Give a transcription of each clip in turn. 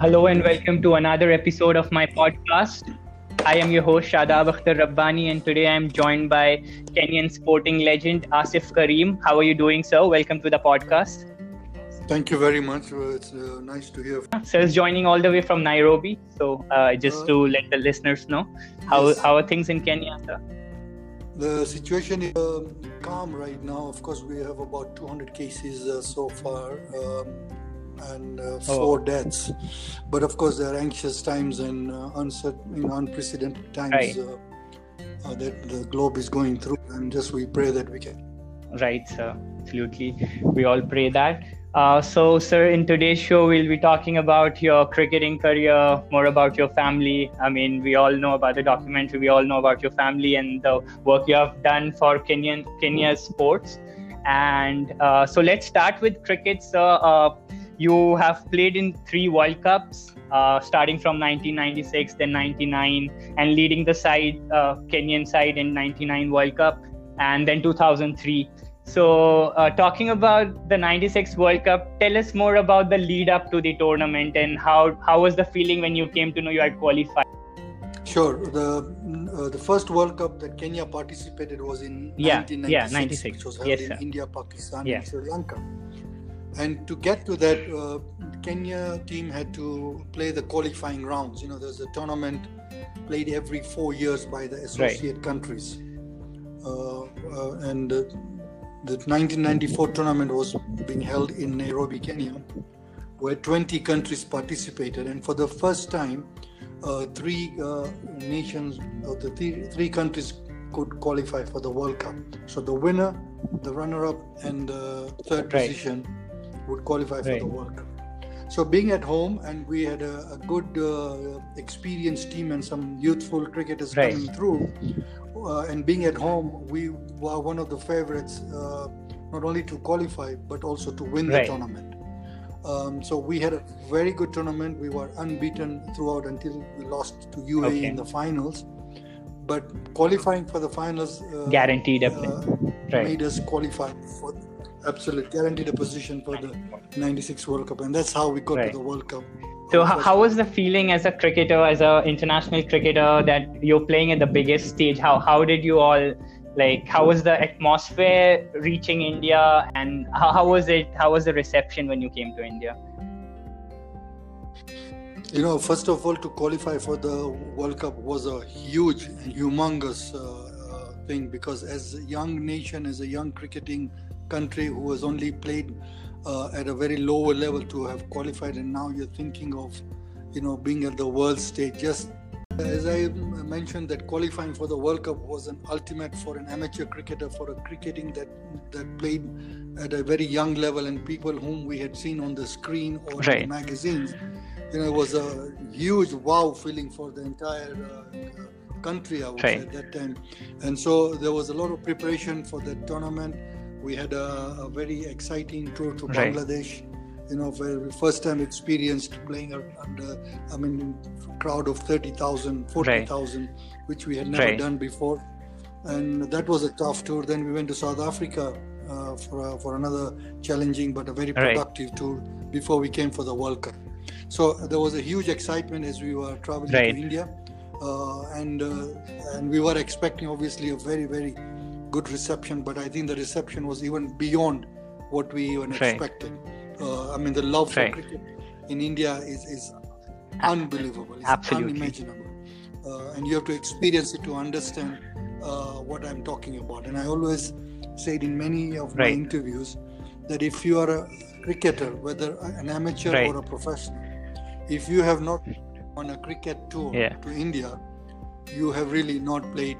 Hello and welcome to another episode of my podcast. I am your host Shadab Akhtar Rabbani and today I am joined by Kenyan sporting legend Asif Karim. How are you doing, sir? Welcome to the podcast. Thank you very much. Uh, it's uh, nice to hear. Sir is joining all the way from Nairobi. So uh, just to let the listeners know, how, Yes. how are things in Kenya, sir? The situation is um, calm right now. Of course, we have about 200 cases uh, so far um, and uh, four deaths. But of course, there are anxious times and uh, uncertain, you know, unprecedented times Right. uh, uh, that the globe is going through. And just we pray that we can. Right, sir. Absolutely. We all pray that. Uh, so, sir, in today's show, we'll be talking about your cricketing career, more about your family. I mean, we all know about the documentary, we all know about your family and the work you have done for Kenyan Kenya's sports. And uh, so, let's start with cricket, sir. You have played in three World Cups, uh, starting from 1996, then 99, and leading the side, uh, Kenyan side in 99 World Cup, and then 2003. So, uh, talking about the 96 World Cup, tell us more about the lead up to the tournament and how, how was the feeling when you came to know you had qualified? Sure. The uh, the first World Cup that Kenya participated was in Yeah, 1996, yeah, 96. which was held Yes, in. India, Pakistan, Yeah. and Sri Lanka. And to get to that, uh, Kenya team had to play the qualifying rounds. You know, there's a tournament played every four years by the associate countries, uh, uh, and uh, the 1994 tournament was being held in Nairobi, Kenya, where 20 countries participated, and for the first time, uh, three uh, nations, uh, the three, three countries could qualify for the World Cup. So the winner, the runner-up, and the third Right. position would qualify for Right. the World Cup. So being at home, and we had a, a good, uh, experienced team and some youthful cricketers Right. coming through, uh, and being at home, we were one of the favorites, uh, not only to qualify but also to win Right. the tournament. Um, so we had a very good tournament. We were unbeaten throughout until we lost to UAE Okay. in the finals. But qualifying for the finals uh, Guaranteed uh, Right. made us qualify for absolute guaranteed a position for the 96 World Cup, and that's how we got Right. to the World Cup. So, how, how was the feeling as a cricketer, as an international cricketer, that you're playing at the biggest stage? How how did you all like? How was the atmosphere reaching India, and how, how was it? How was the reception when you came to India? You know, first of all, to qualify for the World Cup was a huge and humongous uh, uh, thing because, as a young nation, as a young cricketing country who has only played uh, at a very lower level to have qualified, and now you're thinking of, you know, being at the world stage. Just as I mentioned, that qualifying for the World Cup was an ultimate for an amateur cricketer, for a cricketing that that played at a very young level, and people whom we had seen on the screen or in the magazines you know, it was a huge wow feeling for the entire uh, country, I would say, at that time. And so there was a lot of preparation for that tournament. We had a, a very exciting tour to Right. Bangladesh, you know, where we first time experienced playing un- under, I mean, crowd of 30,000, 40,000, which we had never Right. done before. And that was a tough tour. Then we went to South Africa uh, for, a, for another challenging but a very Right. productive tour before we came for the World Cup. So there was a huge excitement as we were traveling Right. to India, uh, and uh, and we were expecting obviously a very very good reception. But I think the reception was even beyond what we even Right. expected. Uh, I mean, the love for cricket in India is is unbelievable. It's Absolutely. unimaginable, uh, and you have to experience it to understand uh, what I'm talking about. And I always said in many of my interviews that if you are a cricketer, whether an amateur Right. or a professional, if you have not on a cricket tour Yeah. to India, you have really not played.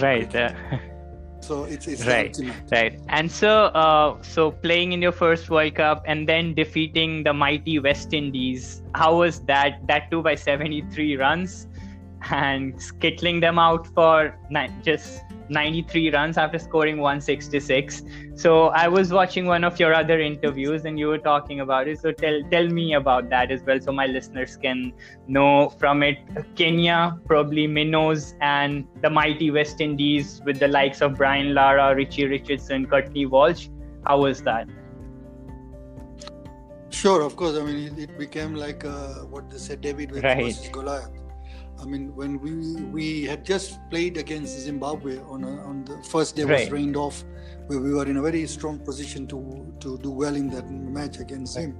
Right. So it's it's Right. Right. And so, uh, so playing in your first World Cup and then defeating the mighty West Indies, how was that? That too by 73 runs and skittling them out for ni- just 93 runs after scoring 166. So I was watching one of your other interviews and you were talking about it. So tell tell me about that as well, so my listeners can know from it. Kenya, probably minnows, and the mighty West Indies with the likes of Brian Lara, Richie Richardson, Courtney Walsh. How was that? Sure, of course. I mean, it, it became like uh, what they said, David right. versus Goliath. I mean, when we we had just played against Zimbabwe on a, on the first day right. was rained off, where we were in a very strong position to to do well in that match against right. him.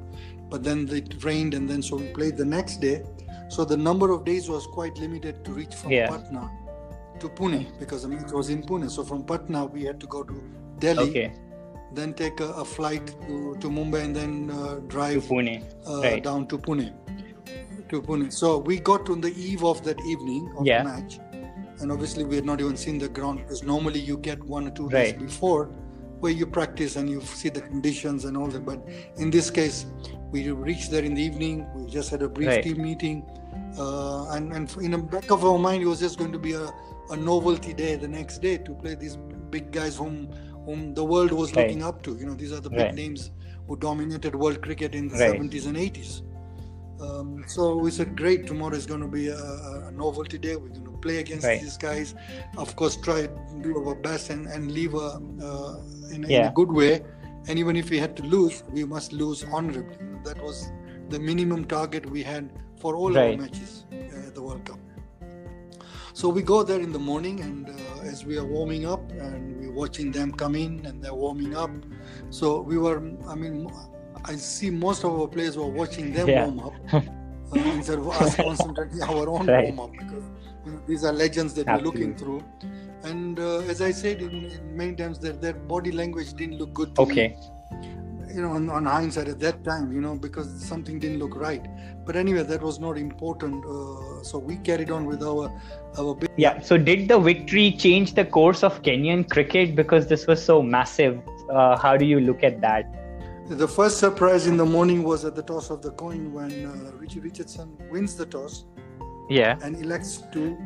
But then it rained, and then so we played the next day. So the number of days was quite limited to reach from yeah. Patna to Pune because I mean it was in Pune. So from Patna we had to go to Delhi. Okay. Then take a, a flight to, to Mumbai and then uh, drive to Pune. Uh, right. down to Pune to Pune. So we got on the eve of that evening of yeah. the match, and obviously we had not even seen the ground because normally you get one or two days right. before where you practice and you see the conditions and all that. But in this case, we reached there in the evening. We just had a brief right. team meeting, uh, and and in the back of our mind, it was just going to be a, a novelty day the next day to play these big guys whom whom the world was right. looking up to. You know, these are the big names who dominated world cricket in the 70s and 80s. Um, so we said, great, tomorrow is going to be a, a novelty day. We're going to play against right. these guys. Of course, try do our best and, and leave a, uh, in, yeah. in, a good way. And even if we had to lose, we must lose honorably. That was the minimum target we had for all right. our matches uh, at the World Cup. So we go there in the morning, and uh, as we are warming up, and we're watching them come in, and they're warming up. So we were, I mean, I see most of our players were watching them yeah. warm up uh, instead of us concentrating our own right. warm up because you know, these are legends that Absolutely. we're looking through. And uh, as I said in, in many times, that their body language didn't look good. okay. Me you know, on, on, hindsight at that time, you know, because something didn't look right. But anyway, that was not important. Uh, so we carried on with our our. Big... Yeah. So did the victory change the course of Kenyan cricket because this was so massive? Uh, how do you look at that? The first surprise in the morning was at the toss of the coin when uh, Richie Richardson wins the toss. Yeah. And elects to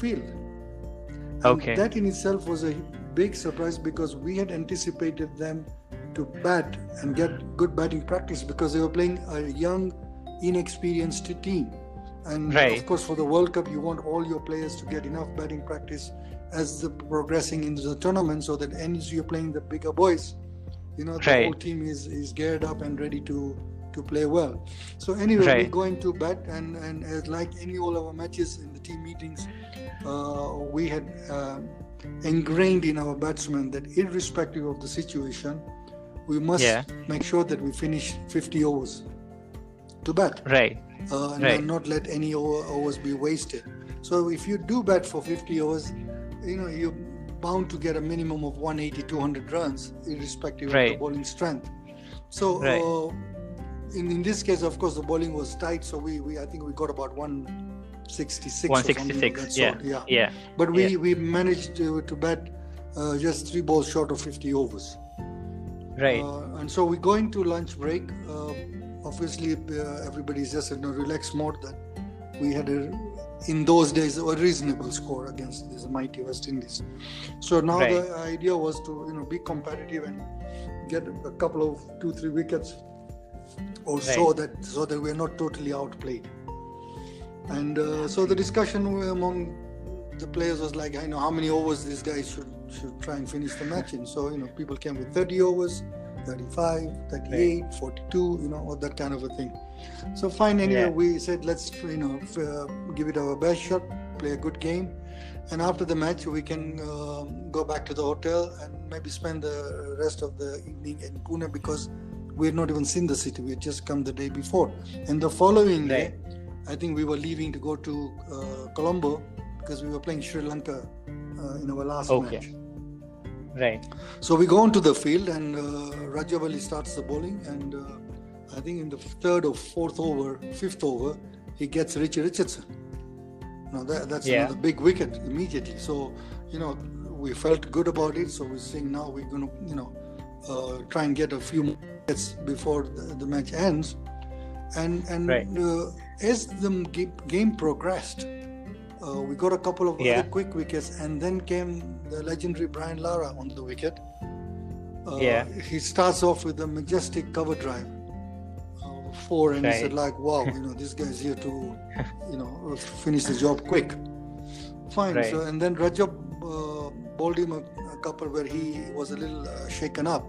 field. And okay. That in itself was a big surprise because we had anticipated them to bat and get good batting practice because they were playing a young, inexperienced team. And right. of course, for the World Cup, you want all your players to get enough batting practice as the progressing into the tournament so that as you're playing the bigger boys, you know the right. whole team is is geared up and ready to to play well so anyway right. we go into bat and and as like any all our matches in the team meetings uh, we had uh, ingrained in our batsmen that irrespective of the situation we must yeah. make sure that we finish 50 overs to bat right uh, and right. not let any overs be wasted so if you do bat for 50 overs you know you bound to get a minimum of 180 200 runs irrespective right. of the bowling strength so right. uh, in, in this case of course the bowling was tight so we, we i think we got about 166 166 yeah. yeah yeah but we yeah. we managed to, to bat uh, just three balls short of 50 overs right uh, and so we go into lunch break uh, obviously uh, everybody's just in a relaxed mode that we had a in those days a reasonable score against this mighty West Indies. So now right. the idea was to you know be competitive and get a couple of two three wickets or right. so that so that we're not totally outplayed. And uh, so the discussion among the players was like, I know how many overs these guys should should try and finish the match in. So you know people came with 30 overs, 35, 38, right. 42, you know, or that kind of a thing. So fine. Anyway, yeah. we said let's you know uh, give it our best shot, play a good game, and after the match we can uh, go back to the hotel and maybe spend the rest of the evening in Pune because we had not even seen the city. We had just come the day before, and the following right. day, I think we were leaving to go to uh, Colombo because we were playing Sri Lanka uh, in our last okay. match. Right. So we go onto the field and uh, Rajab Ali starts the bowling and uh, I think in the third or fourth over, fifth over, he gets Richie Richardson. Now that, that's yeah. another big wicket immediately. So you know we felt good about it. So we're saying now we're going to you know uh, try and get a few more before the, the, match ends. And and right. uh, as the game progressed, uh, we got a couple of yeah. quick wickets, and then came the legendary Brian Lara on the wicket. Uh, yeah. He starts off with a majestic cover drive four and right. he said like wow you know this guy's here to you know finish the job quick fine right. so and then rajab uh, bowled him a, a, couple where he was a little uh, shaken up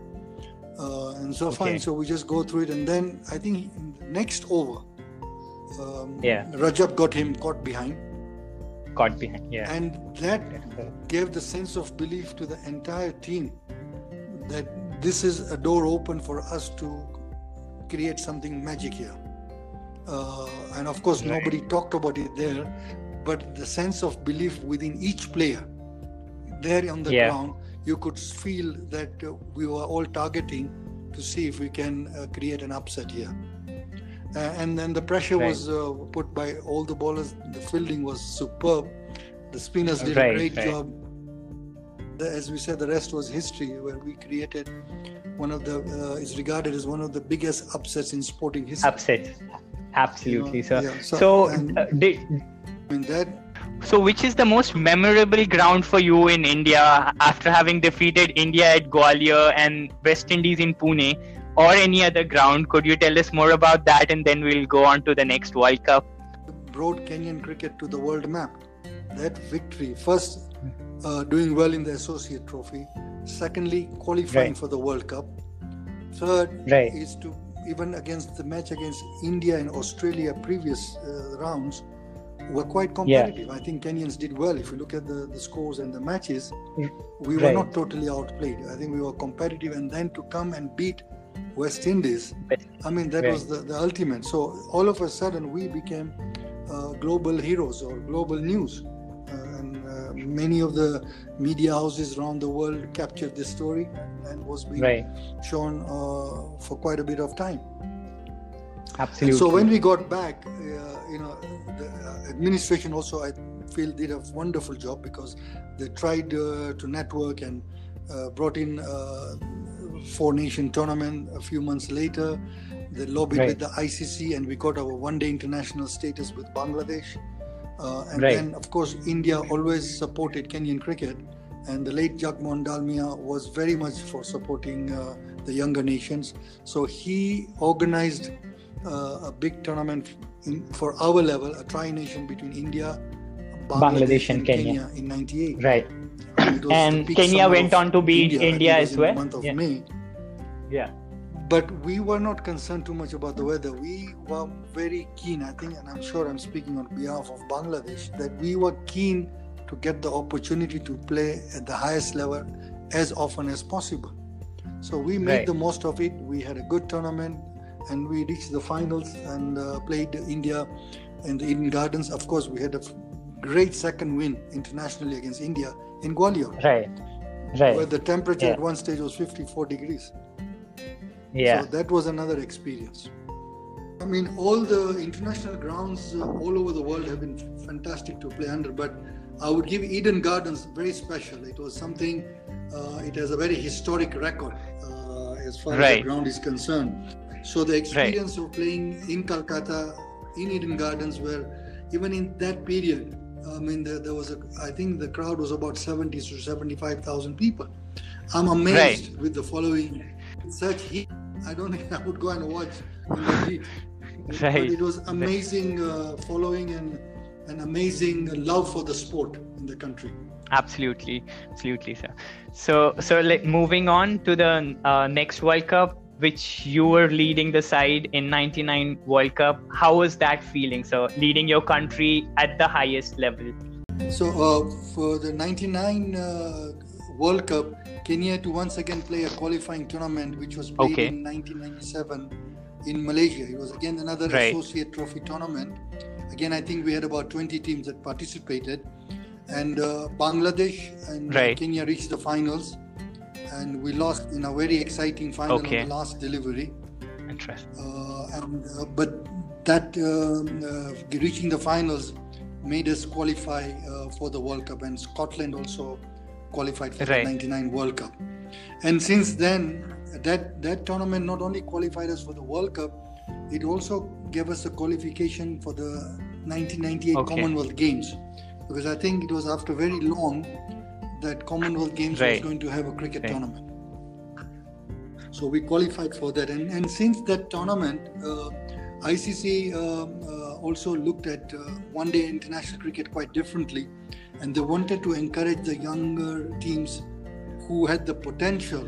uh, and so okay. fine. So we just go through it, and then I think next over, um, yeah, Rajab got him caught behind. Caught behind, yeah. And that gave the sense of belief to the entire team that this is a door open for us to create something magic here. Uh, and of course, right. nobody talked about it there, but the sense of belief within each player there on the yeah. ground, you could feel that uh, we were all targeting to see if we can uh, create an upset here. And then the pressure right. was uh, put by all the bowlers. The fielding was superb. The spinners did right, a great job. The, as we said, the rest was history, where we created one of the uh, is regarded as one of the biggest upsets in sporting history. Upsets, absolutely, you know, sir. Yeah, so, so and, uh, did I mean that so, which is the most memorable ground for you in India after having defeated India at Gwalior and West Indies in Pune, or any other ground? Could you tell us more about that, and then we'll go on to the next World Cup? Brought Kenyan cricket to the world map. That victory, first uh, doing well in the Associate Trophy, secondly qualifying right. for the World Cup, third right. is to even against the match against India and Australia previous uh, rounds were quite competitive. Yeah. I think Kenyans did well. If you look at the, the scores and the matches, we right. were not totally outplayed. I think we were competitive, and then to come and beat West Indies, I mean, that was the, the ultimate. So all of a sudden, we became uh, global heroes or global news. Many of the media houses around the world captured this story and was being right. shown uh, for quite a bit of time. Absolutely. And so when we got back, uh, you know, the administration also I feel did a wonderful job because they tried uh, to network and uh, brought in uh, four nation tournament a few months later. They lobbied right. with the ICC and we got our one day international status with Bangladesh. Uh, and right. then, of course, India always supported Kenyan cricket. And the late Jagmohan Dalmia was very much for supporting uh, the younger nations. So he organized uh, a big tournament in, for our level, a tri nation between India, Bangladesh, Bangladesh and, and Kenya. Kenya. in '98. Right. And, Kenya went on to beat India, India as well. month of yeah. May. Yeah. But we were not concerned too much about the weather. We were very keen, I think, and I'm sure I'm speaking on behalf of Bangladesh, that we were keen to get the opportunity to play at the highest level as often as possible. So we made right. the most of it. We had a good tournament and we reached the finals and uh, played India in the Eden Gardens. Of course, we had a great second win internationally against India in Gwalior. Right, right. Where the temperature yeah. at one stage was 54 degrees. Yeah. So that was another experience. I mean, all the international grounds uh, all over the world have been fantastic to play under, but I would give Eden Gardens very special. It was something, uh, it has a very historic record uh, as far right. as the ground is concerned. So the experience right. of playing in Calcutta, in Eden Gardens, where even in that period, I mean, there, there was a, I think the crowd was about 70 to 75,000 people. I'm amazed right. with the following. Such heat, I don't think I would go and watch in. Right. But it was amazing uh, following and an amazing love for the sport in the country absolutely absolutely sir so so like moving on to the uh, next world cup which you were leading the side in 99 World Cup. How was that feeling? So leading your country at the highest level. So uh, for the 99 uh, World Cup, Kenya to once again play a qualifying tournament, which was played okay. in 1997 in Malaysia. It was again another right. associate trophy tournament. Again, I think we had about 20 teams that participated, and uh, Bangladesh and right. Kenya reached the finals and we lost in a very exciting final okay. on the last delivery. Interesting. Uh, and uh, but that um, uh, reaching the finals made us qualify uh, for the World Cup, and Scotland also qualified for right. the '99 World Cup. And since then, that that tournament not only qualified us for the World Cup, it also gave us a qualification for the 1998 okay. Commonwealth Games, because I think it was after very long that Commonwealth Games right. was going to have a cricket right. tournament. So we qualified for that, and, and since that tournament, uh, ICC uh, uh, also looked at uh, one-day international cricket quite differently, and they wanted to encourage the younger teams who had the potential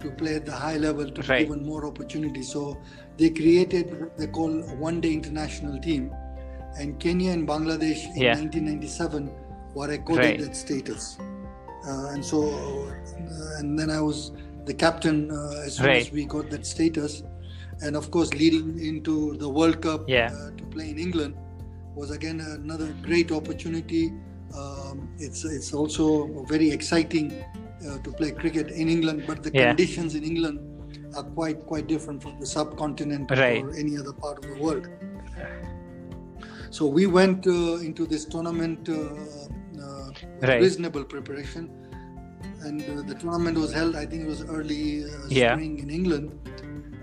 to play at the high level to Right. given more opportunities. So they created what they call a one-day international team, and Kenya and Bangladesh in Yeah. 1997 were accorded Right. that status. Uh, and so, uh, and then I was the captain uh, as soon as we got that status. And of course, leading into the World Cup Yeah. uh, to play in England was again another great opportunity. Um, it's it's also very exciting uh, to play cricket in England, but the Yeah. conditions in England are quite quite different from the subcontinent Right. or any other part of the world. So we went uh, into this tournament uh, uh, with Right. reasonable preparation, and uh, the tournament was held. I think it was early uh, Yeah. spring in England.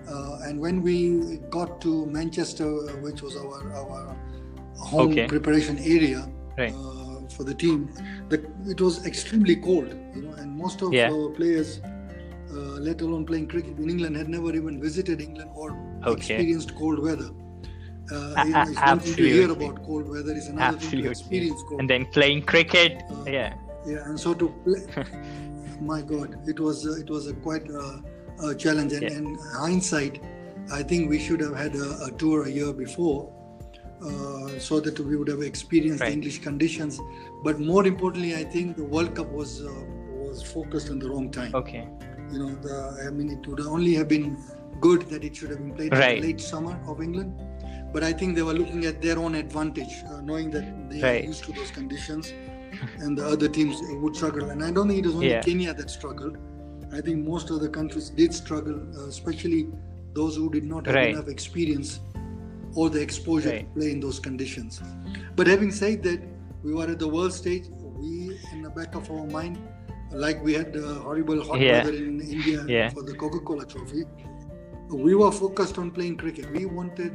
Uh, and when we got to Manchester, which was our our home Okay. preparation area Right. For the team, the, it was extremely cold, you know, and most of Yeah. our players, uh, let alone playing cricket in England, had never even visited England or Okay. experienced cold weather. Uh, A- you know, it's one thing to hear absolutely. about cold weather; is another thing to experience cold. And then playing cricket. Uh, Yeah. Yeah, and so to play, my God, it was uh, it was a quite uh, a challenge. And, Yeah. and hindsight, I think we should have had a, a tour a year before, uh, so that we would have experienced Right. the English conditions. But more importantly, I think the World Cup was uh, was focused on the wrong time. Okay. You know, the, I mean, it would only have been good that it should have been played in Right. the late summer of England. But I think they were looking at their own advantage, uh, knowing that they Right. are used to those conditions, and the other teams would struggle. And I don't think it was only Yeah. Kenya that struggled. I think most other countries did struggle, uh, especially those who did not have enough experience or the exposure Right. to play in those conditions. But having said that, we were at the world stage. We, in the back of our mind, like we had the horrible hot Yeah. weather in India Yeah. for the Coca-Cola Trophy, we were focused on playing cricket. We wanted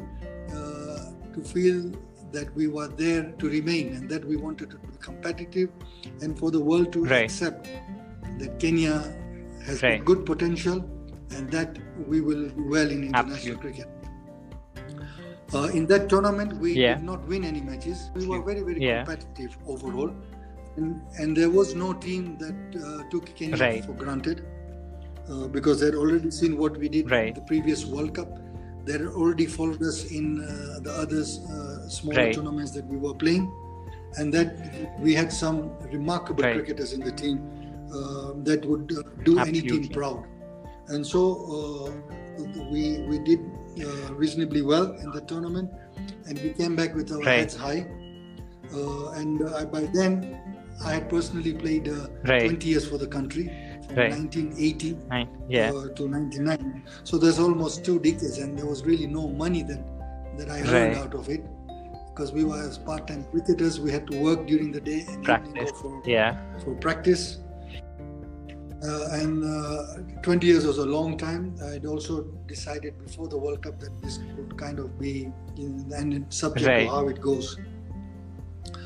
uh, to feel that we were there to remain and that we wanted to be competitive and for the world to Right. accept that Kenya has Right. good potential and that we will do well in international Absolutely. cricket. Uh, in that tournament, we Yeah. did not win any matches. We were very, very Yeah. competitive overall. And, and there was no team that uh, took Kenya Right. for granted uh, because they had already seen what we did Right. in the previous World Cup. They had already followed us in uh, the other uh, smaller Right. tournaments that we were playing. And that we had some remarkable cricketers in the team uh, that would uh, do any team proud. And so uh, we, we did uh, reasonably well in the tournament and we came back with our Right. heads high. Uh, and uh, by then, I had personally played uh, Right. 20 years for the country from Right. 1980 Fine. Yeah. uh, to 99. So there's almost two decades, and there was really no money that that I earned out of it because we were as part-time cricketers. We had to work during the day and Practice. go for Yeah. for practice. Uh, and uh, 20 years was a long time. I'd also decided before the World Cup that this would kind of be, in, and subject Right. to how it goes.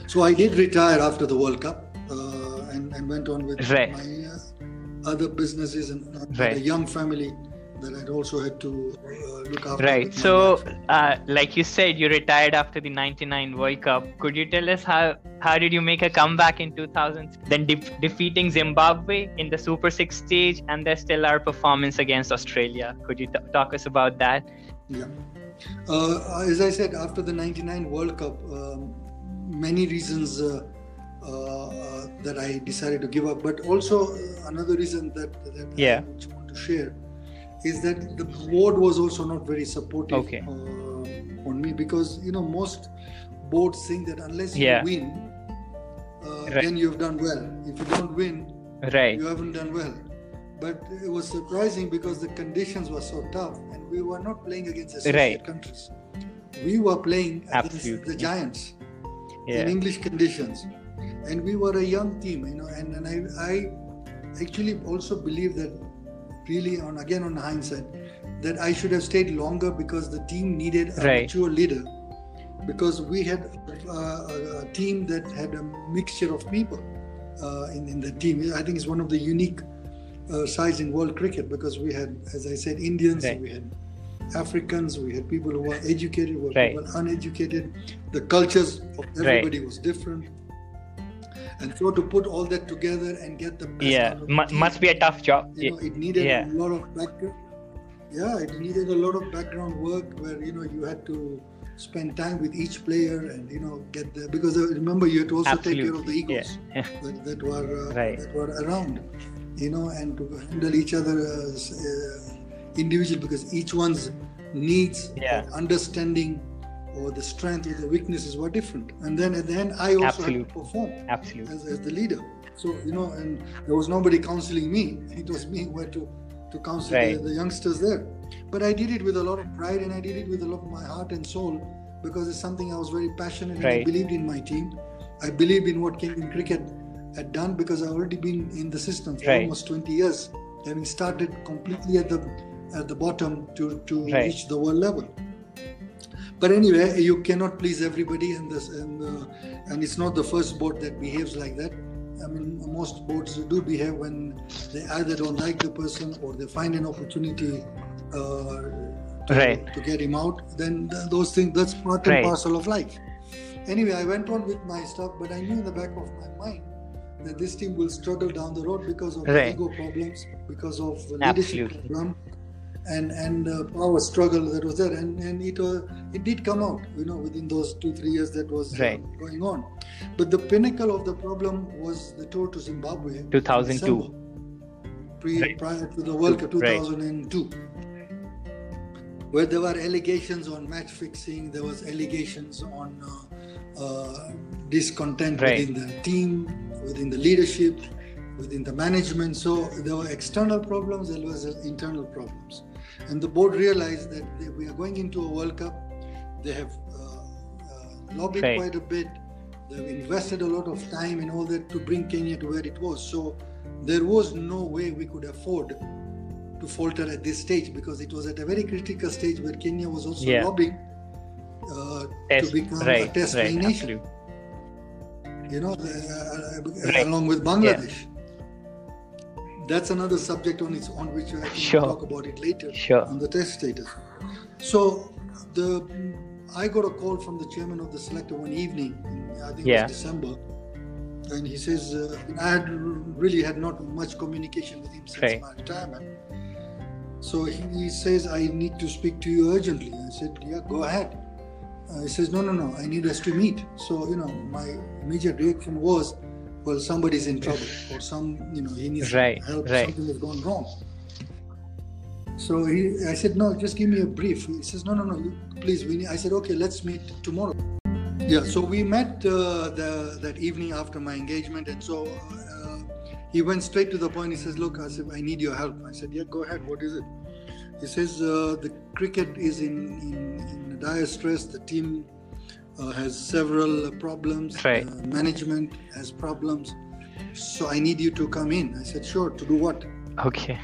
So I did retire after the World Cup uh, and, and went on with Right. my uh, other businesses and uh, Right. a young family that I'd also had to uh, look after. Right. So, uh, like you said, you retired after the '99 World Cup. Could you tell us how how did you make a comeback in 2000? Then de- defeating Zimbabwe in the Super Six stage, and there's still our performance against Australia. Could you t- talk us about that? Yeah. Uh, as I said, after the 99 World Cup, um, many reasons uh, uh, that I decided to give up, but also uh, another reason that, that Yeah. I want to share is that the board was also not very supportive Okay. uh, on me because, you know, most boards think that unless Yeah. you win, uh, Right. then you've done well. If you don't win, Right. you haven't done well. But it was surprising because the conditions were so tough, and we were not playing against associate Right. countries. We were playing against the giants in English conditions, and we were a young team, you know. And, and I, I actually also believe that, really, on again on hindsight, that I should have stayed longer because the team needed a Right. mature leader. Because we had uh, a, team that had a mixture of people uh, in, in the team. I think it's one of the unique uh, sides in world cricket because we had, as I said, Indians, Right. we had Africans, we had people who were educated, we had Right. people uneducated. The cultures of everybody was different. And so to put all that together and get the best yeah M- must be a tough job you know, it needed yeah. a lot of background yeah it needed a lot of background work where you know you had to spend time with each player and you know get the because uh, remember you had to also Absolutely. take care of the egos yeah. that, that, were uh, right. that were around you know and to handle each other as uh, individual because each one's needs yeah. understanding or the strength or the weaknesses were different and then at the end i also Absolutely. had to perform Absolutely. As, as the leader so you know and there was nobody counseling me it was me who had to to counsel right. the, the, youngsters there but i did it with a lot of pride and i did it with a lot of my heart and soul because it's something i was very passionate right. and i believed in my team i believed in what Kenyan cricket had done because i've already been in the system for right. almost 20 years having started completely at the at the bottom to to reach the world level but anyway you cannot please everybody and this and uh, and it's not the first board that behaves like that i mean most boards do behave when they either don't like the person or they find an opportunity uh, to, right. to get him out then th- those things that's part right. and parcel of life anyway i went on with my stuff but i knew in the back of my mind that this team will struggle down the road because of right. ego problems because of leadership Absolutely. problem and and uh, power struggle that was there and and it uh, it did come out you know within those two three years that was uh, right. going on but the pinnacle of the problem was the tour to zimbabwe 2002 pre, right. prior to the world cup 2002 right. where there were allegations on match fixing there was allegations on uh, uh, discontent within the team within the leadership within the management so there were external problems as well as internal problems and the board realized that they, we are going into a World Cup. They have uh, uh, lobbied right. quite a bit. They've invested a lot of time and all that to bring Kenya to where it was. So there was no way we could afford to falter at this stage because it was at a very critical stage where Kenya was also yeah. lobbying uh, to become right, a test right, nation. You know, uh, right. along with Bangladesh. Yeah that's another subject on its own, which I can sure. talk about it later sure. on the test status. So the I got a call from the chairman of the selector one evening, in, I think yeah. it was December, and he says uh, I had really had not much communication with him since right. my retirement. So he, he, says I need to speak to you urgently. I said, yeah, go ahead. Uh, he says, no, no, no, I need us to meet. So you know, my immediate reaction was well somebody's in trouble or some you know he needs right, help right. something has gone wrong. So he i said no just give me a brief. He says no no no please we need, i said okay let's meet tomorrow. Yeah so we met uh, the, that evening after my engagement and so uh, he went straight to the point he says look i said i need your help. I said yeah go ahead what is it? He says uh, the cricket is in, in, in dire stress the team has several problems. Right. Uh, management has problems. So I need you to come in. I said, sure. To do what? Okay.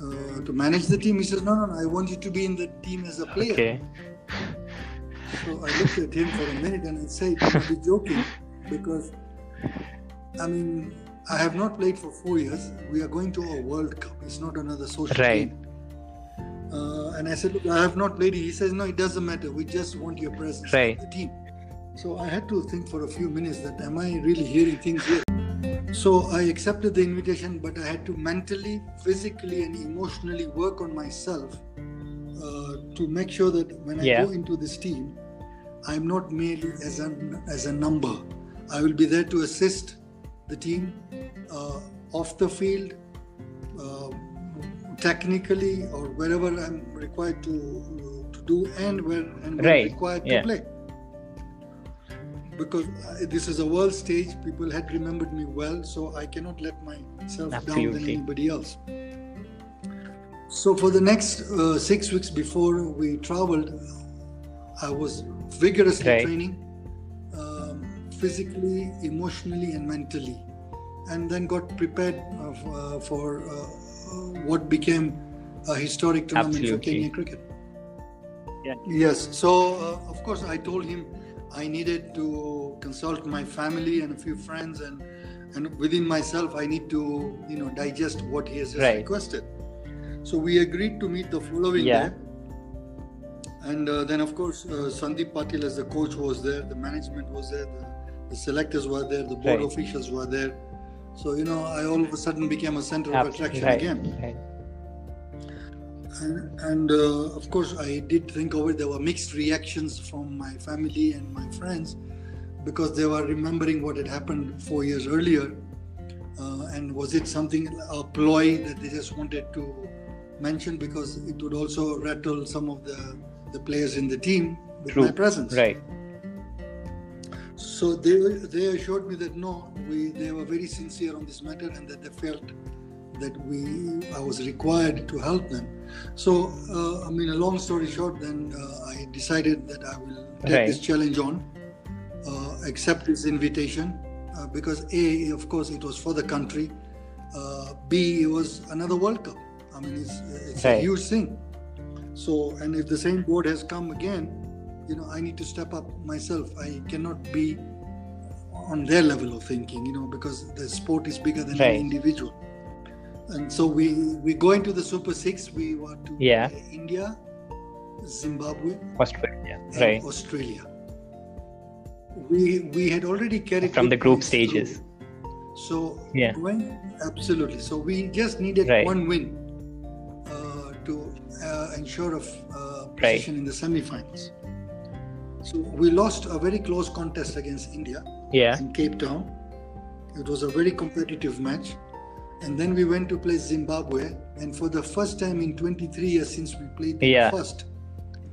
Uh, to manage the team. He says, no, no, no. I want you to be in the team as a player. Okay. So I looked at him for a minute and I said, "You're be joking," because I mean, I have not played for four years. We are going to a World Cup. It's not another social right. game. Uh, and I said, Look, I have not played. He says, No, it doesn't matter. We just want your presence right. in the team. So I had to think for a few minutes that am I really hearing things here? So I accepted the invitation, but I had to mentally, physically, and emotionally work on myself uh, to make sure that when I yeah. go into this team, I'm not merely as a, as a number. I will be there to assist the team uh, off the field, uh, technically, or wherever I'm required to, to do, and where and right. required yeah. to play because this is a world stage people had remembered me well so i cannot let myself Absolutely. down than anybody else so for the next uh, six weeks before we traveled i was vigorously right. training um, physically emotionally and mentally and then got prepared uh, for uh, what became a historic tournament Absolutely. for Kenyan cricket. Yeah. Yes. So uh, of course I told him I needed to consult my family and a few friends, and and within myself, I need to you know digest what he has right. requested. So we agreed to meet the following yeah. day. And uh, then, of course, uh, Sandeep Patil as the coach was there, the management was there, the, the selectors were there, the board right. officials were there. So you know, I all of a sudden became a center of attraction right. again. And, and uh, of course, I did think of it. There were mixed reactions from my family and my friends because they were remembering what had happened four years earlier. Uh, and was it something a ploy that they just wanted to mention because it would also rattle some of the the players in the team with True. my presence. Right. So they they assured me that no, we they were very sincere on this matter and that they felt that we I was required to help them. So uh, I mean, a long story short, then uh, I decided that I will take right. this challenge on, uh, accept this invitation uh, because a of course it was for the country, uh, b it was another World Cup. I mean, it's, it's right. a huge thing. So, and if the same board has come again, you know, I need to step up myself. I cannot be on their level of thinking, you know, because the sport is bigger than right. an individual. And so we we go into the Super Six. We want to yeah. India, Zimbabwe, Australia, right? Australia. We we had already carried from the group stages. Through. So yeah, going absolutely. So we just needed right. one win uh, to uh, ensure of uh, position right. in the semi-finals. So we lost a very close contest against India yeah. in Cape Town. It was a very competitive match. And then we went to play Zimbabwe. And for the first time in 23 years since we played yeah. first,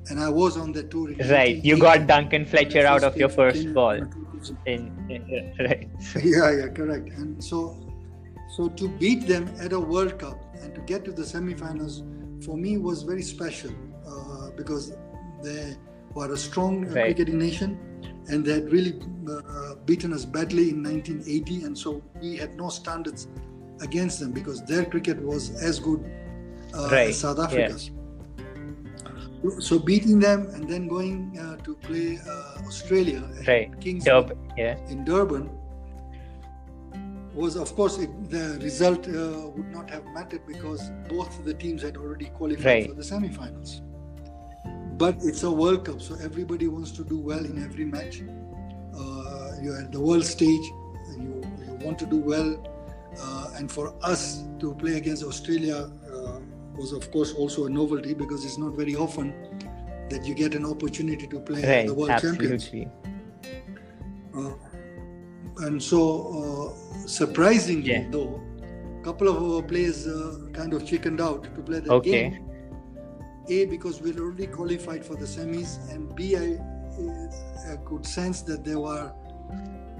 and I was on the tour. right. You got Duncan Fletcher out of your first ball. In, in, right. yeah, yeah, correct. And so, so to beat them at a World Cup and to get to the semi-finals for me was very special uh, because they were a strong uh, right. cricketing nation and they had really uh, beaten us badly in 1980 and so we had no standards against them because their cricket was as good right. as South Africa's. Yeah. So beating them and then going uh, to play uh, Australia right. Kings Durban, yeah. in Durban was of course it, the result uh, would not have mattered because both the teams had already qualified right. for the semi-finals but it's a world cup so everybody wants to do well in every match uh, you're at the world stage you, you want to do well uh, and for us to play against australia uh, was of course also a novelty because it's not very often that you get an opportunity to play right. the world Absolutely. champions and so uh, surprisingly yeah. though a couple of our players uh, kind of chickened out to play the okay. game a because we'd already qualified for the semis and b i, I could sense that they were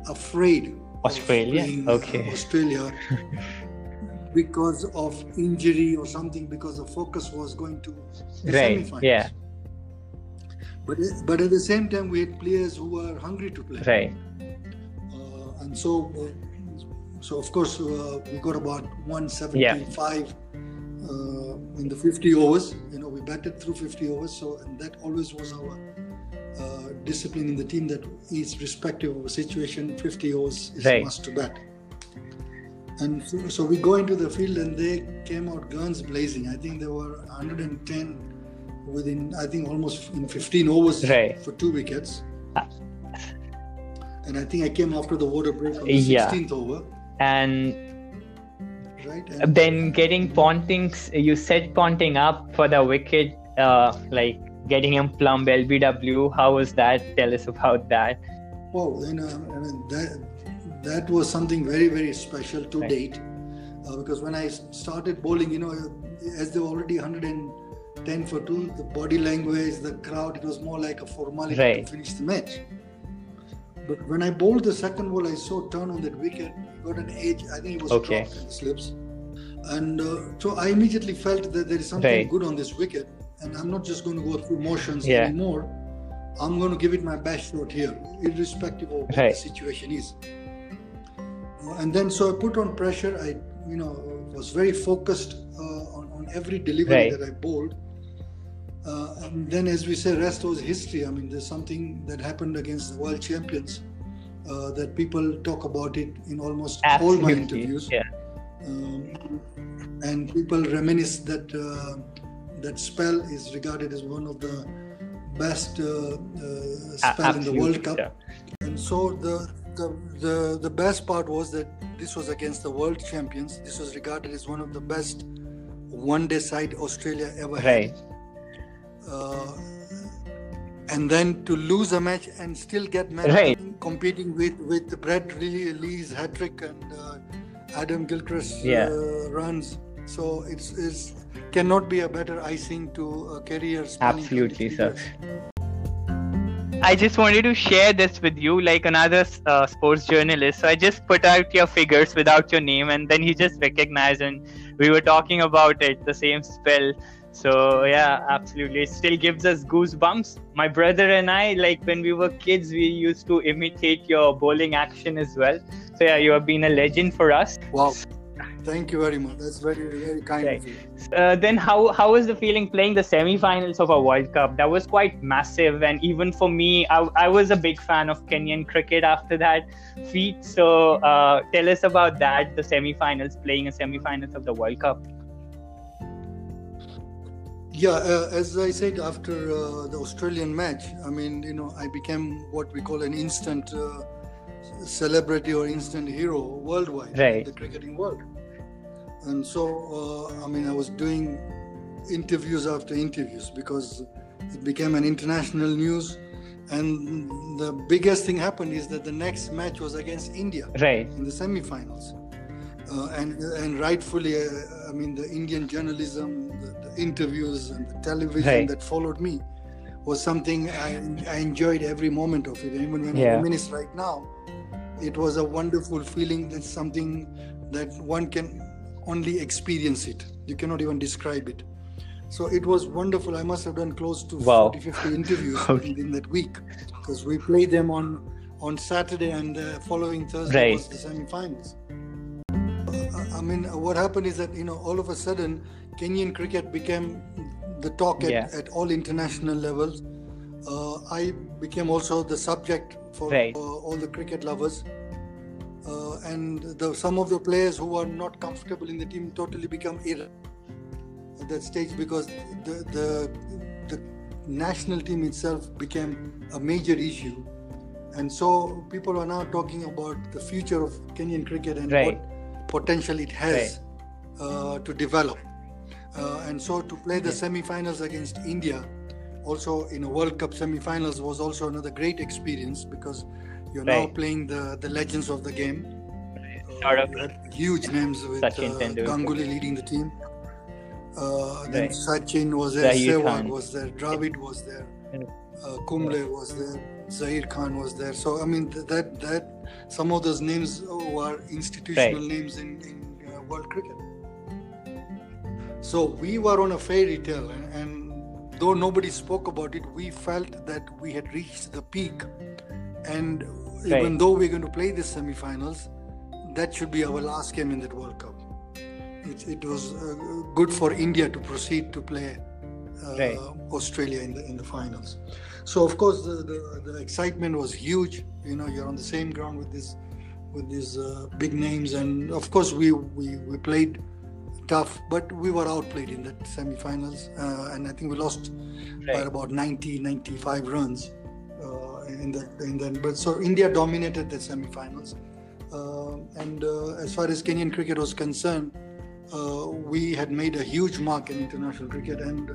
afraid australia? Okay. Uh, australia. Because of injury or something because the focus was going to the right semi-finals. yeah. But but at the same time we had players who were hungry to play. Right. And so uh, so of course uh, we got about 175 yeah. uh, in the 50 overs. You know we batted through 50 overs so and that always was our uh, discipline in the team that is respective of a situation 50 overs is right. must to bat and so, so, we go into the field and they came out guns blazing i think there were 110 within i think almost in 15 overs right. for two wickets and I think I came after the water break on the yeah. 16th over. And, right? and then getting Ponting, you set Ponting up for the wicket, uh, like getting him plumb LBW. How was that? Tell us about that. Well, you know, I mean, that that was something very very special to right. date, uh, because when I started bowling, you know, as they were already 110 for two, the body language, the crowd, it was more like a formality right. to finish the match. But when I bowled the second ball, I saw turn on that wicket. Got an edge. I think it was okay. dropped in the slips. And uh, so I immediately felt that there is something right. good on this wicket, and I'm not just going to go through motions yeah. anymore. I'm going to give it my best shot here, irrespective of what right. the situation is. Uh, and then so I put on pressure. I, you know, was very focused uh, on, on every delivery right. that I bowled. Uh, and then, as we say, rest was history. I mean, there's something that happened against the world champions uh, that people talk about it in almost Absolutely. all my interviews. Yeah. Um, and people reminisce that uh, that spell is regarded as one of the best uh, spell in the World Cup. Yeah. And so the the, the the best part was that this was against the world champions. This was regarded as one of the best one-day side Australia ever right. had. Uh, and then to lose a match and still get match right. competing with with Brett Lee's hat trick and uh, Adam Gilchrist yeah. uh, runs. So it's, it's cannot be a better icing to a career. Absolutely, sir. I just wanted to share this with you, like another uh, sports journalist. So I just put out your figures without your name, and then he just recognized, and we were talking about it, the same spell. So yeah, absolutely, it still gives us goosebumps. My brother and I, like when we were kids, we used to imitate your bowling action as well. So yeah, you have been a legend for us. Wow. Thank you very much. That's very very kind right. of you. Uh, then how how was the feeling playing the semi-finals of a World Cup? That was quite massive, and even for me, I, I was a big fan of Kenyan cricket after that feat. So uh, tell us about that, the semi-finals, playing a semi-finals of the World Cup. Yeah, uh, as I said after uh, the Australian match, I mean, you know, I became what we call an instant uh, celebrity or instant hero worldwide right. in the cricketing world and so uh, i mean i was doing interviews after interviews because it became an international news and the biggest thing happened is that the next match was against india right in the semi-finals uh, and and rightfully uh, i mean the indian journalism the, the interviews and the television right. that followed me was something I, I enjoyed every moment of it even when yeah. i reminisce right now it was a wonderful feeling that's something that one can only experience it. You cannot even describe it. So it was wonderful. I must have done close to wow. 40, 50 interviews in, in, that week because we played them on on Saturday and uh, following Thursday right. was the semi-finals. Uh, I mean, what happened is that you know all of a sudden Kenyan cricket became the talk at, yeah. at all international levels. Uh, I became also the subject for right. Uh, all the cricket lovers uh, and the, some of the players who are not comfortable in the team totally become ill at that stage because the, the, the national team itself became a major issue and so people are now talking about the future of Kenyan cricket and right. what potential it has right. uh, to develop. Uh, and so to play the semi-finals against India, also in a World Cup semi-finals, was also another great experience because you're right. now playing the, the legends of the game. Uh, huge names with uh, Ganguly leading the team. Uh, then right. Sachin was there, Sehwag was there, Dravid was there, uh, Kumble was there, Zaheer Khan was there. So I mean that that some of those names were institutional right. names in, in uh, world cricket. So we were on a fairy tale, and, and though nobody spoke about it, we felt that we had reached the peak and right. even though we're going to play the semi-finals, that should be our last game in that World Cup. It, it was uh, good for India to proceed to play uh, right. Australia in the in the finals. So of course the, the, the excitement was huge. You know, you're on the same ground with this with these uh, big names, and of course we we, we played tough, but we were outplayed in that semi-finals, uh, and I think we lost right. by about 90, 95 runs in the in but so India dominated the semi-finals, uh, and uh, as far as Kenyan cricket was concerned, uh, we had made a huge mark in international cricket, and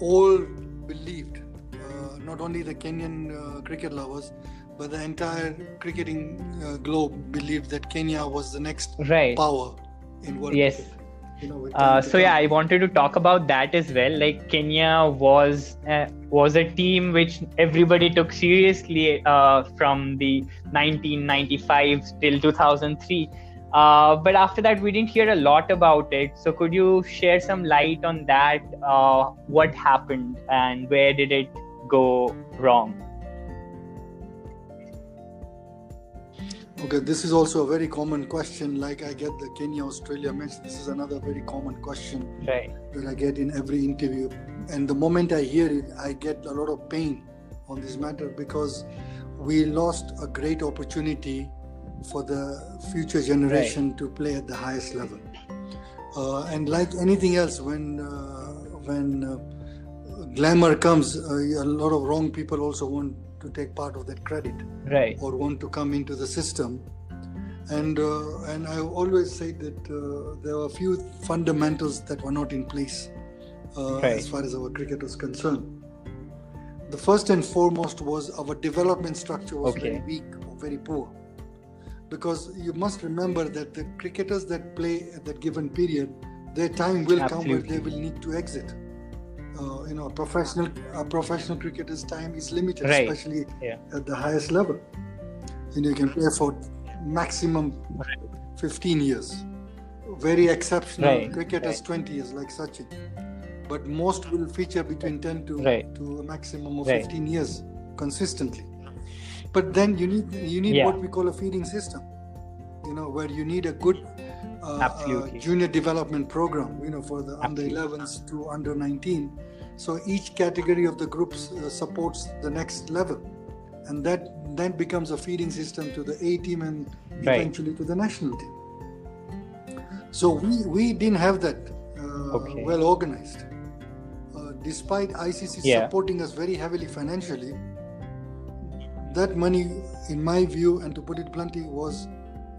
all believed, uh, not only the Kenyan uh, cricket lovers, but the entire cricketing uh, globe believed that Kenya was the next right. power in world yes. cricket uh, so yeah i wanted to talk about that as well like kenya was uh, was a team which everybody took seriously uh, from the 1995 till 2003 uh, but after that we didn't hear a lot about it. So could you share some light on that uh, what happened and where did it go wrong Okay, this is also a very common question. Like I get the Kenya Australia match. This is another very common question right. that I get in every interview. And the moment I hear it, I get a lot of pain on this matter because we lost a great opportunity for the future generation right. to play at the highest level. Uh, and like anything else, when uh, when uh, glamour comes, uh, a lot of wrong people also want to take part of that credit right or want to come into the system and uh, and I always say that uh, there were a few fundamentals that were not in place uh, Right. as far as our cricket was concerned. The first and foremost was our development structure was very weak or very poor, because you must remember that the cricketers that play at that given period, their time will come where they will need to exit. Uh, you know, professional a professional cricketer's time is limited, Right. especially Yeah. at the highest level. And you can play for maximum 15 years. Very exceptional Right, cricketers, right. 20 years, like Sachin. But most will feature between 10 to, to a maximum of Right. 15 years consistently. But then you need you need Yeah. what we call a feeding system. You know, where you need a good Absolutely. junior development program. You know, for the under 11s to under 19. So each category of the groups uh, supports the next level, and that then becomes a feeding system to the A team and Right. eventually to the national team. So we we didn't have that uh, Okay. well organized. Uh, despite ICC Yeah. supporting us very heavily financially, that money, in my view, and to put it bluntly, was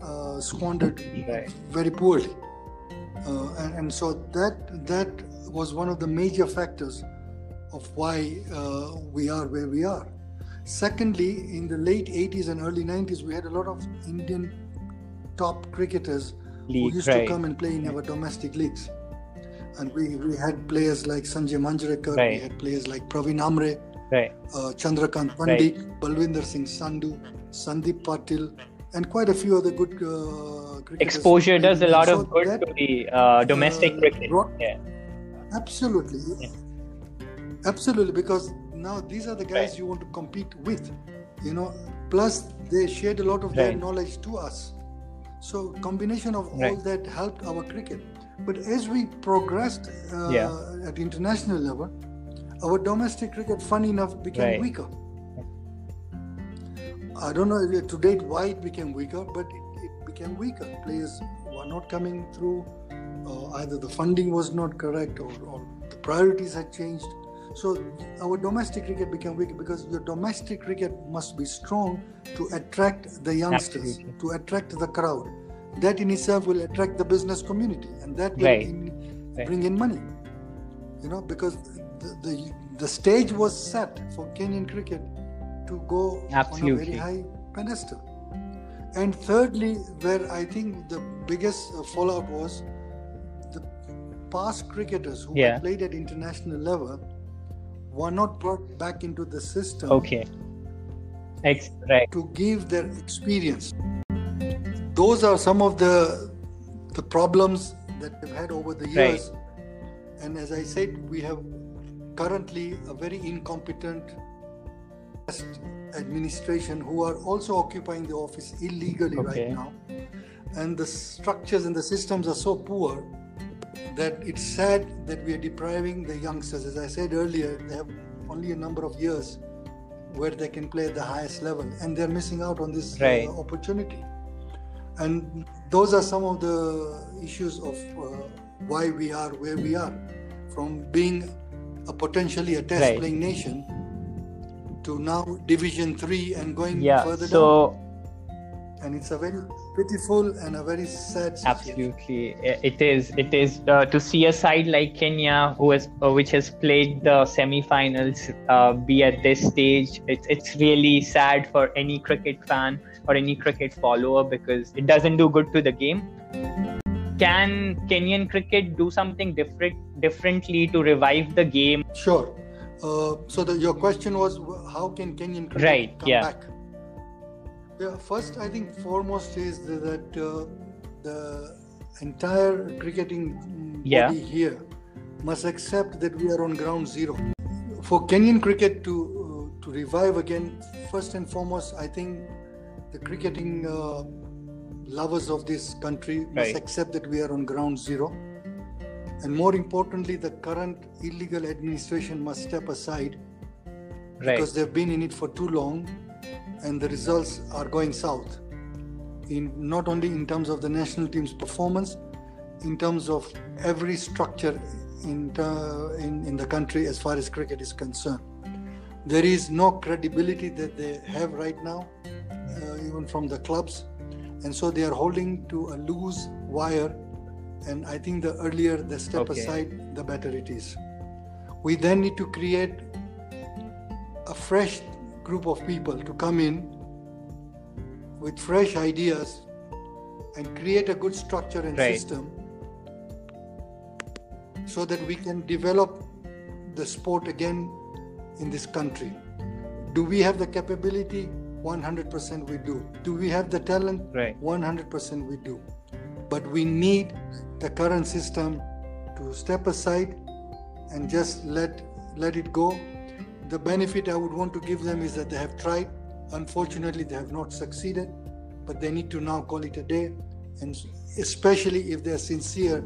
uh, squandered Right. very poorly. Uh, and, and so that that was one of the major factors of why uh, we are where we are. Secondly, in the late 80s and early 90s, we had a lot of Indian top cricketers League, who used right. to come and play in our domestic leagues. And we, we had players like Sanjay Manjrekar, we had players like Praveen Amre, right uh, Chandrakant Pandit, Balwinder Singh Sandhu, Sandeep Patil, and quite a few other good uh, cricketers. exposure does a lot so of good that- to the uh, domestic uh, cricket brought- yeah Absolutely. Yeah. Absolutely, because now these are the guys Right. you want to compete with, you know. Plus, they shared a lot of their knowledge to us. So, combination of all that helped our cricket. But as we progressed uh, Yeah. at international level, our domestic cricket, funny enough, became Right. weaker. I don't know to date why it became weaker, but it, it became weaker. Players were not coming through. Uh, either the funding was not correct or, or the priorities had changed. So our domestic cricket became weaker because your domestic cricket must be strong to attract the youngsters, Absolutely. to attract the crowd. That in itself will attract the business community, and that will Right. in- Right. bring in money. You know, because the, the the stage was set for Kenyan cricket to go on a very high pedestal. And thirdly, where I think the biggest uh, fallout was the past cricketers who Yeah. played at international level were not brought back into the system okay Ex- right to give their experience. Those are some of the the problems that we've had over the Right. years. And as I said, we have currently a very incompetent administration who are also occupying the office illegally Okay. right now. And the structures and the systems are so poor that it's sad that we are depriving the youngsters. As I said earlier, they have only a number of years where they can play at the highest level, and they're missing out on this Right. uh, opportunity. And those are some of the issues of uh, why we are where we are, from being a potentially a test Right. playing nation to now Division Three and going yeah further so down. And it's a very pitiful and a very sad situation. absolutely it is it is uh, to see a side like kenya who has uh, which has played the semi-finals uh, be at this stage it's it's really sad for any cricket fan or any cricket follower because it doesn't do good to the game can kenyan cricket do something different differently to revive the game Sure. Uh, so the, your question was how can Kenyan cricket Right, come yeah. back? Yeah, first I think foremost is that uh, the entire cricketing mm, Yeah. body here must accept that we are on ground zero. For Kenyan cricket to uh, to revive again, first and foremost, I think the cricketing uh, lovers of this country must accept that we are on ground zero. And more importantly, the current illegal administration must step aside right because they've been in it for too long and the results are going south. In not only in terms of the national team's performance, in terms of every structure in, ter- in, in the country as far as cricket is concerned. there is no credibility that they have right now, uh, even from the clubs, and so they are holding to a loose wire. And I think the earlier they step okay. aside, the better it is. We then need to create a fresh group of people to come in with fresh ideas and create a good structure and right. system so that we can develop the sport again in this country. Do we have the capability? 100% we do. Do we have the talent? Right. 100% we do. But we need the current system to step aside and just let let it go. The benefit I would want to give them is that they have tried. Unfortunately, they have not succeeded, but they need to now call it a day, and especially if they are sincere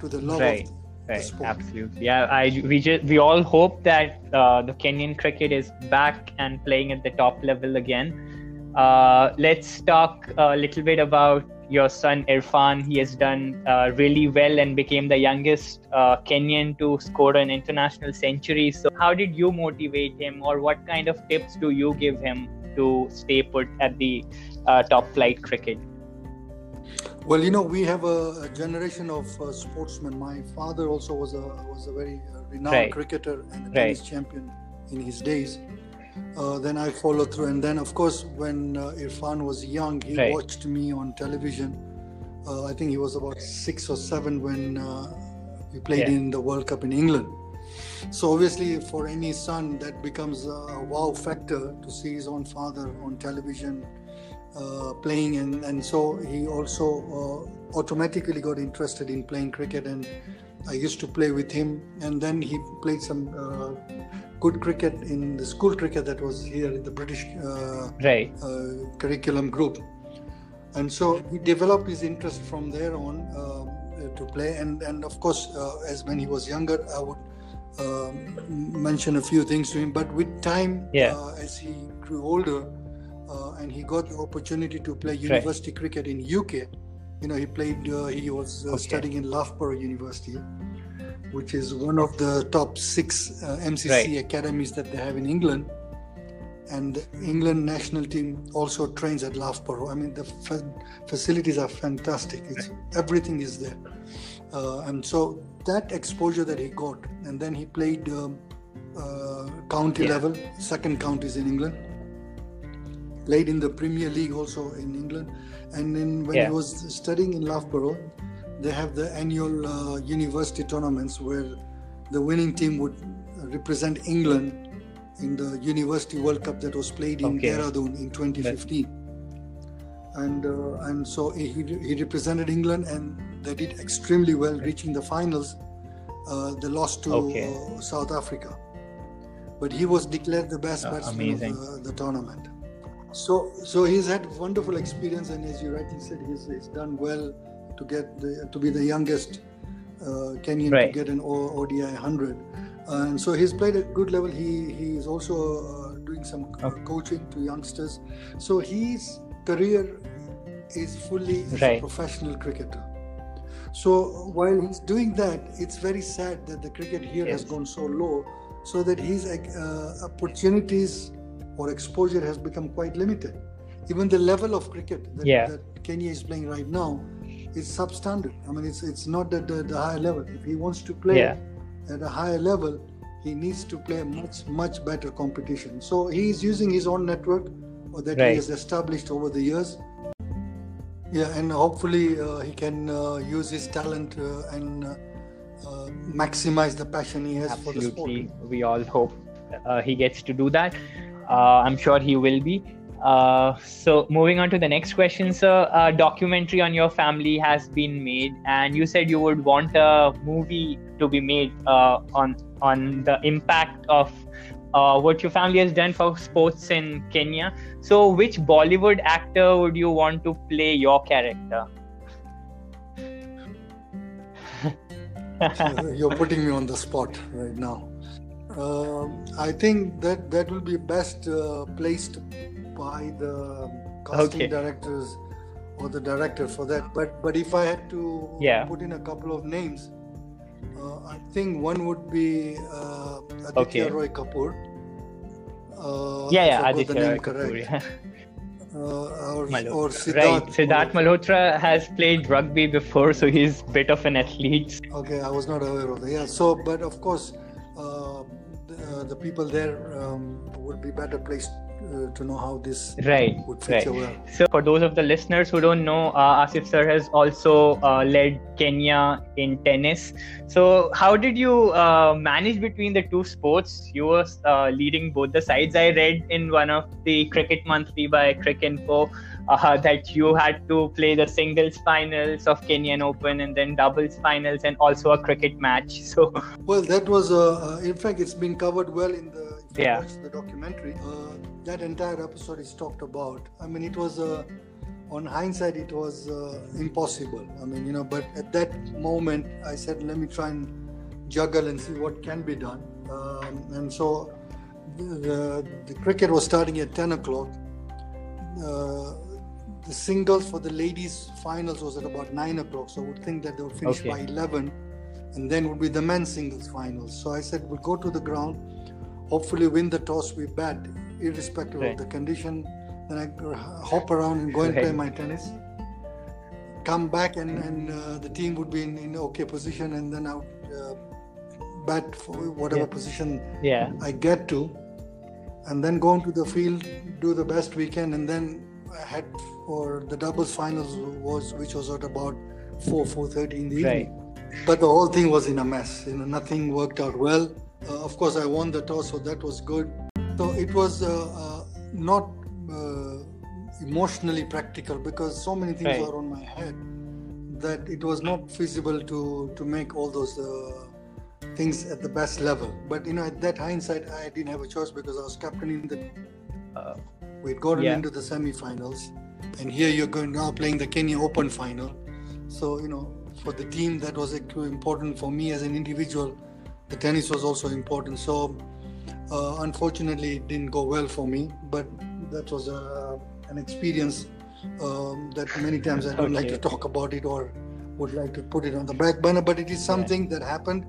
to the love right. of right absolutely yeah i we just we all hope that uh, the kenyan cricket is back and playing at the top level again uh, let's talk a little bit about your son irfan he has done uh, really well and became the youngest uh, kenyan to score an international century so how did you motivate him or what kind of tips do you give him to stay put at the uh, top flight cricket well, you know, we have a, a generation of uh, sportsmen. My father also was a was a very uh, renowned right. cricketer and a tennis right. champion in his days. Uh, then I followed through, and then of course, when uh, Irfan was young, he right. watched me on television. Uh, I think he was about six or seven when uh, we played yeah. in the World Cup in England. So obviously, for any son, that becomes a wow factor to see his own father on television uh, playing and, and so he also uh, automatically got interested in playing cricket and I used to play with him and then he played some uh, good cricket in the school cricket that was here in the British uh, right. Uh, curriculum group and so he developed his interest from there on um, to play and, and of course as when he was younger I would um, mention a few things to him but with time yeah. as he grew older uh, and he got the opportunity to play university right. cricket in UK. You know, he played. Uh, he was uh, okay. studying in Loughborough University, which is one of the top six uh, MCC right. academies that they have in England. And the England national team also trains at Loughborough. I mean, the fa- facilities are fantastic. It's. Everything is there. Uh, and so that exposure that he got, and then he played um, uh, county yeah. level, second counties in England played in the Premier League also in England. And then when yeah. he was studying in Loughborough, they have the annual uh, university tournaments where the winning team would represent England in the University World Cup that was played in okay. Dehradun in 2015. And uh, and so he, he represented England and they did extremely well, reaching the finals. Uh, they lost to okay. Uh, South Africa, but he was declared the best uh, batsman of the, the tournament. So, so he's had wonderful experience, and as you rightly said, he's, he's done well to get the, to be the youngest uh, Kenyan right. to get an ODI 100. and so he's played at good level. He he is also uh, doing some okay. coaching to youngsters. So his career is fully right. a professional cricketer. So while he's doing that, it's very sad that the cricket here yes. has gone so low, so that his uh, opportunities or exposure has become quite limited. Even the level of cricket that, yeah. that Kenya is playing right now is substandard. I mean, it's it's not at the, the higher level. If he wants to play yeah. at a higher level, he needs to play much much better competition. So he is using his own network that right. he has established over the years. Yeah, and hopefully uh, he can uh, use his talent uh, and uh, uh, maximize the passion he has Absolutely. for the sport. We all hope uh, he gets to do that. Uh, I'm sure he will be. Uh, so moving on to the next question, sir. A documentary on your family has been made, and you said you would want a movie to be made uh, on on the impact of uh, what your family has done for sports in Kenya. So, which Bollywood actor would you want to play your character? You're putting me on the spot right now. Uh, I think that that will be best uh, placed by the casting okay. directors or the director for that. But but if I had to yeah. put in a couple of names, uh, I think one would be uh, Aditya okay. Roy Kapur, yeah, yeah, Aditya Roy Kapur. Yeah. Uh, or, or Sidharth right, Sidharth Malhotra has played rugby before, so he's a bit of an athlete. Okay, I was not aware of that. Yeah, so but of course, uh, the, people there um, would be better placed uh, to know how this right, right. well. So, for those of the listeners who don't know, uh, Asif sir has also uh, led Kenya in tennis. So, how did you uh, manage between the two sports? You were uh, leading both the sides. I read in one of the Cricket Monthly by Cricinfo uh, that you had to play the singles finals of Kenyan Open and then doubles finals and also a cricket match. So, well, that was, uh, in fact, it's been covered well in the yeah. the documentary that entire episode is talked about. I mean, it was uh, on hindsight, it was uh, impossible. I mean, you know, but at that moment, I said, let me try and juggle and see what can be done. Um, and so the, the, cricket was starting at 10 o'clock. Uh, the singles for the ladies finals was at about 9 o'clock. So I would think that they would finish okay. by 11 and then would be the men's singles finals. So I said, we'll go to the ground, hopefully win the toss, we bat irrespective right. of the condition. Then I hop around and go and right. play my tennis. Come back and, and uh, the team would be in, in okay position, and then I would uh, bat for whatever yeah. position yeah. I get to, and then go into the field, do the best we can, and then I head for the doubles finals was which was at about four four thirty in the right. evening. But the whole thing was in a mess. You know, nothing worked out well. Uh, of course, I won the toss, so that was good. So it was uh, uh, not uh, emotionally practical because so many things right. are on my head that it was not feasible to to make all those things at the best level. But you know, at that hindsight, I didn't have a choice because I was captaining the. We'd gotten yeah. into the semi-finals, and here you're going now playing the Kenya Open final. So you know, for the team, that was important for me as an individual. The tennis was also important. So uh, unfortunately, it didn't go well for me, but that was a, uh, an experience um, that many times I don't okay. like to talk about it or would like to put it on the back burner, but it is something yeah. that happened.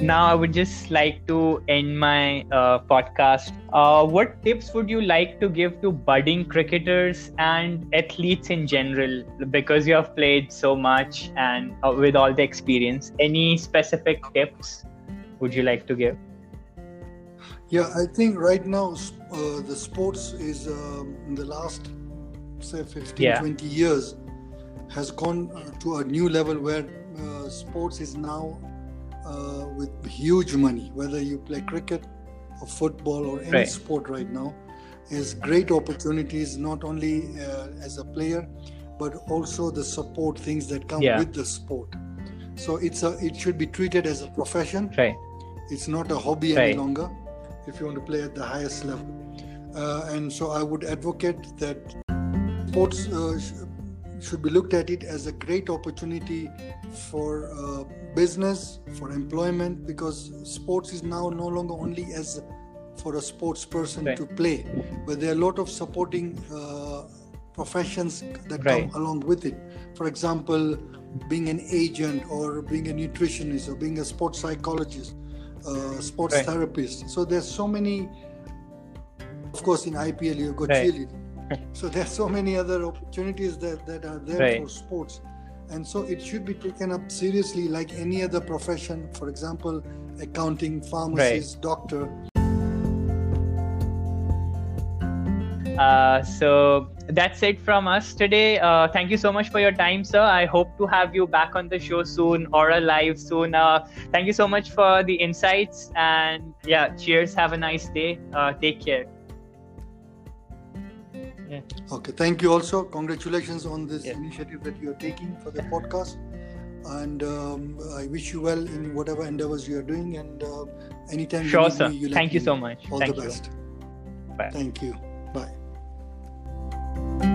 Now, I would just like to end my uh, podcast. Uh, what tips would you like to give to budding cricketers and athletes in general? Because you have played so much and uh, with all the experience, any specific tips would you like to give? Yeah, I think right now uh, the sports is um, in the last say 15, yeah. 20 years has gone uh, to a new level where uh, sports is now uh, with huge money. Whether you play cricket or football or any right. sport right now, is great opportunities not only uh, as a player but also the support things that come yeah. with the sport. So it's a it should be treated as a profession. Right. It's not a hobby right. any longer if you want to play at the highest level. Uh, and so I would advocate that sports uh, should be looked at it as a great opportunity for uh, business, for employment, because sports is now no longer only as for a sports person right. to play, but there are a lot of supporting uh, professions that right. come along with it. For example, being an agent or being a nutritionist or being a sports psychologist uh, sports right. therapist. So there's so many. Of course, in IPL you've got cheerleading. so there's so many other opportunities that, that are there right. for sports, and so it should be taken up seriously like any other profession. For example, accounting, pharmacist, doctor. Uh, so that's it from us today. Uh, thank you so much for your time, sir. I hope to have you back on the show soon or alive soon. Uh, thank you so much for the insights and yeah, cheers. Have a nice day. Uh, take care. Yeah. Okay, thank you also. Congratulations on this yeah. initiative that you are taking for the podcast. And um, I wish you well in whatever endeavors you are doing. And uh, anytime sure, you sir. Me, you thank you so much. All thank the best. Bye. Thank you. Bye.